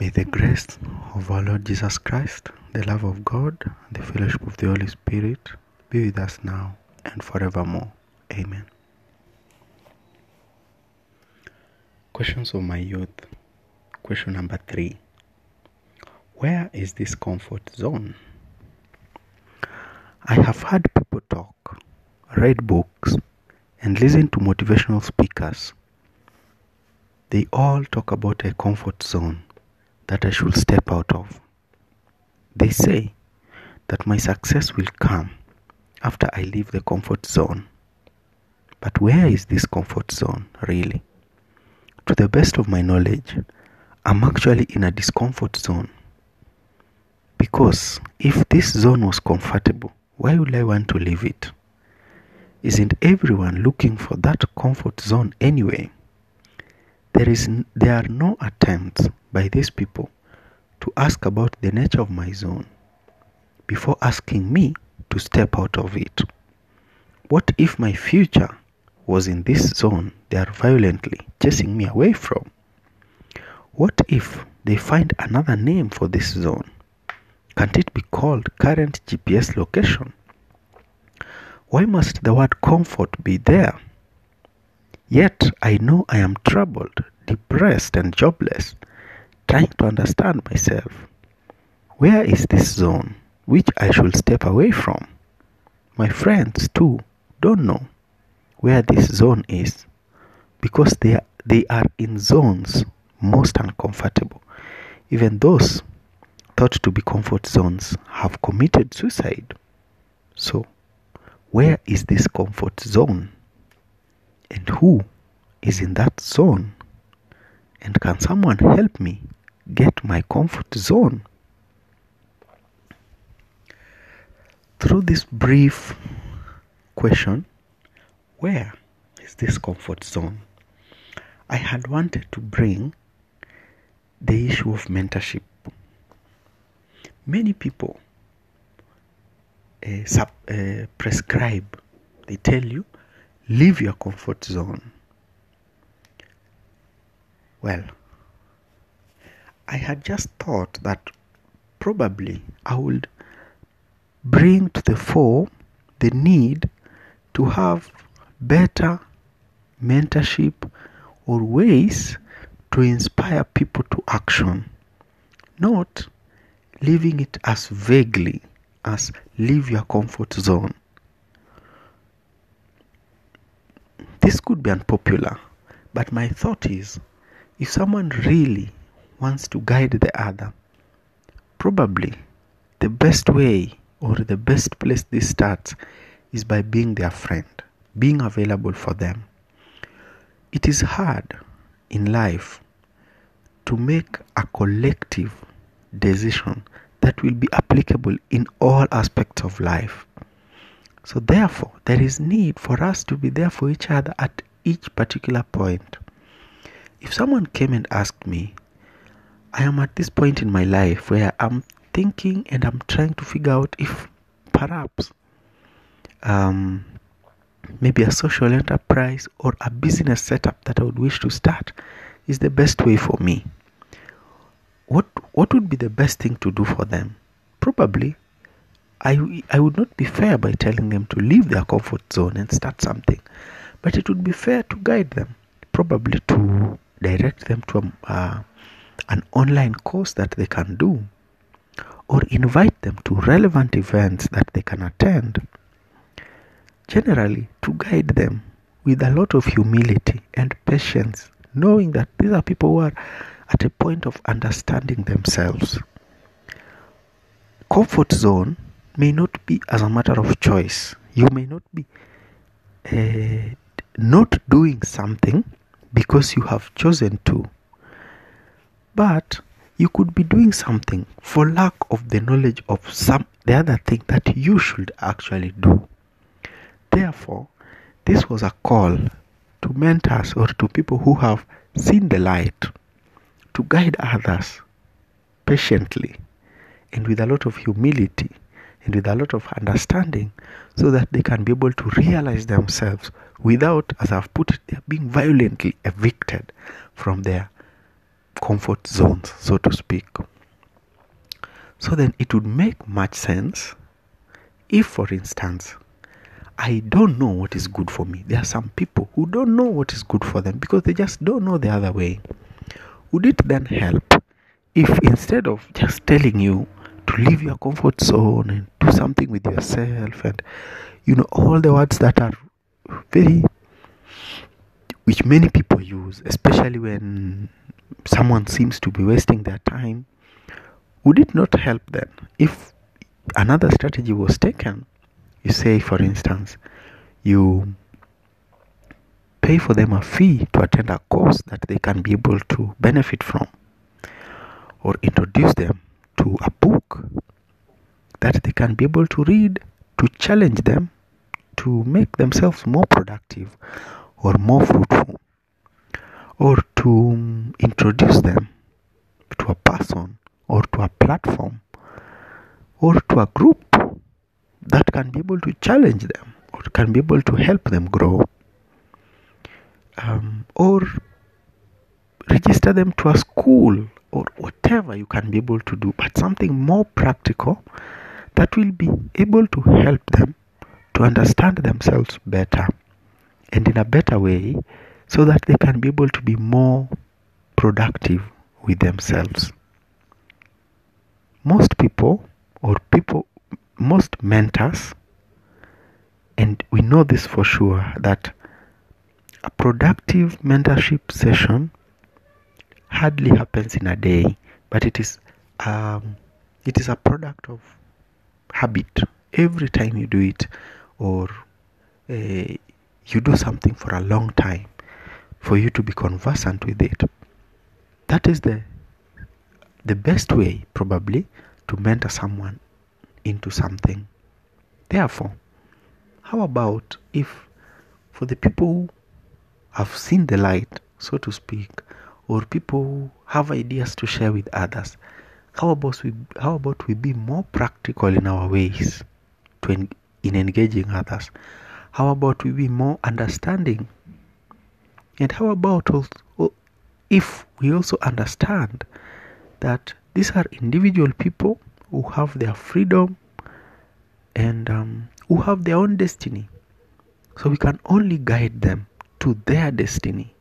May the grace of our Lord Jesus Christ, the love of God, the fellowship of the Holy Spirit be with us now and forevermore. Amen. Questions of my youth. Question number three Where is this comfort zone? I have heard people talk, read books, and listen to motivational speakers. They all talk about a comfort zone that I should step out of. They say that my success will come after I leave the comfort zone. But where is this comfort zone really? To the best of my knowledge, I'm actually in a discomfort zone. Because if this zone was comfortable, why would I want to leave it? Isn't everyone looking for that comfort zone anyway? There, is, there are no attempts by these people to ask about the nature of my zone before asking me to step out of it. What if my future was in this zone they are violently chasing me away from? What if they find another name for this zone? Can't it be called current GPS location? Why must the word comfort be there? Yet I know I am troubled, depressed, and jobless, trying to understand myself. Where is this zone which I should step away from? My friends, too, don't know where this zone is because they are, they are in zones most uncomfortable. Even those thought to be comfort zones have committed suicide. So, where is this comfort zone? Who is in that zone? And can someone help me get my comfort zone? Through this brief question, where is this comfort zone? I had wanted to bring the issue of mentorship. Many people uh, sub, uh, prescribe, they tell you, leave your comfort zone. Well, I had just thought that probably I would bring to the fore the need to have better mentorship or ways to inspire people to action, not leaving it as vaguely as leave your comfort zone. This could be unpopular, but my thought is if someone really wants to guide the other, probably the best way or the best place this starts is by being their friend, being available for them. It is hard in life to make a collective decision that will be applicable in all aspects of life. So, therefore, there is need for us to be there for each other at each particular point. If someone came and asked me, I am at this point in my life where I'm thinking and I'm trying to figure out if perhaps um, maybe a social enterprise or a business setup that I would wish to start is the best way for me. What what would be the best thing to do for them? Probably I, I would not be fair by telling them to leave their comfort zone and start something, but it would be fair to guide them, probably to direct them to a, uh, an online course that they can do, or invite them to relevant events that they can attend. Generally, to guide them with a lot of humility and patience, knowing that these are people who are at a point of understanding themselves. Comfort zone may not be as a matter of choice. You may not be uh, not doing something because you have chosen to, but you could be doing something for lack of the knowledge of some the other thing that you should actually do. Therefore, this was a call to mentors or to people who have seen the light to guide others patiently and with a lot of humility and with a lot of understanding so that they can be able to realize themselves without, as I've put it, being violently evicted from their comfort zones, so to speak. So then it would make much sense if, for instance, I don't know what is good for me. There are some people who don't know what is good for them because they just don't know the other way. Would it then help if instead of just telling you to leave your comfort zone and do something with yourself and you know all the words that are very which many people use especially when someone seems to be wasting their time would it not help then? If another strategy was taken you say for instance you pay for them a fee to attend a course that they can be able to benefit from or introduce them to a book that they can be able to read to challenge them to make themselves more productive or more fruitful or to introduce them to a person or to a platform or to a group that can be able to challenge them or can be able to help them grow um, or register them to a school or whatever you can be able to do, but something more practical that will be able to help them to understand themselves better and in a better way so that they can be able to be more productive with themselves. Most people, or people, most mentors, and we know this for sure that a productive mentorship session hardly happens in a day, but it is um, it is a product of habit. Every time you do it, or uh, you do something for a long time, for you to be conversant with it, that is the the best way probably to mentor someone into something. Therefore, how about if for the people who have seen the light, so to speak, or people have ideas to share with others. How about we, how about we be more practical in our ways to en, in engaging others? How about we be more understanding? And how about if we also understand that these are individual people who have their freedom and um, who have their own destiny. So we can only guide them to their destiny.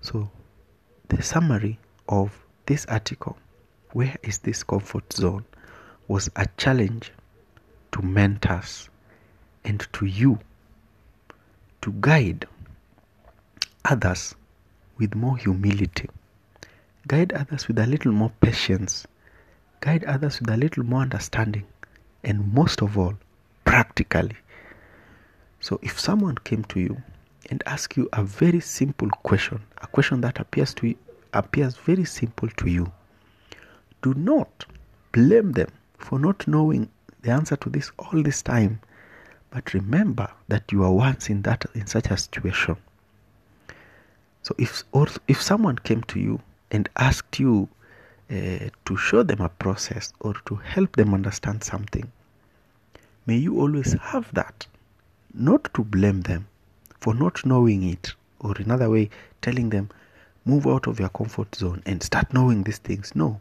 So the summary of this article, Where is this comfort zone? was a challenge to mentors and to you to guide others with more humility, guide others with a little more patience, guide others with a little more understanding, and most of all, practically. So if someone came to you and ask you a very simple question, a question that appears to appears very simple to you. Do not blame them for not knowing the answer to this all this time, but remember that you are once in that in such a situation. So if or if someone came to you and asked you uh, to show them a process or to help them understand something, may you always have that, not to blame them, for not knowing it, or in another way, telling them, move out of your comfort zone and start knowing these things. No.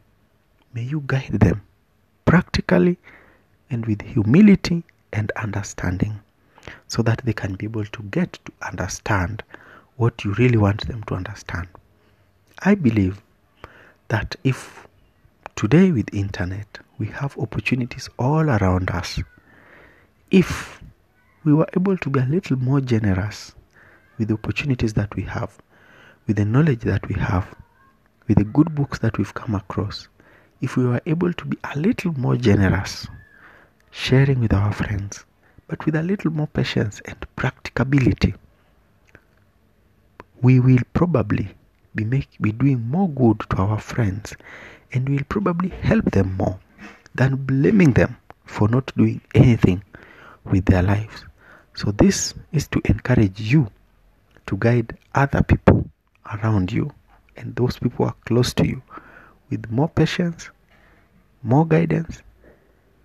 May you guide them practically and with humility and understanding so that they can be able to get to understand what you really want them to understand. I believe that if today with internet we have opportunities all around us, if we were able to be a little more generous with the opportunities that we have, with the knowledge that we have, with the good books that we've come across, if we were able to be a little more generous, sharing with our friends, but with a little more patience and practicability, we will probably be, make, be doing more good to our friends and we'll probably help them more than blaming them for not doing anything with their lives. So, this is to encourage you to guide other people around you and those people are close to you with more patience, more guidance,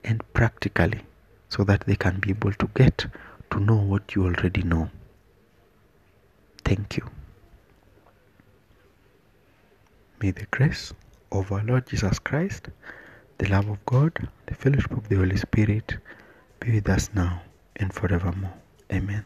and practically so that they can be able to get to know what you already know. Thank you. May the grace of our Lord Jesus Christ, the love of God, the fellowship of the Holy Spirit be with us now and forevermore. Amen.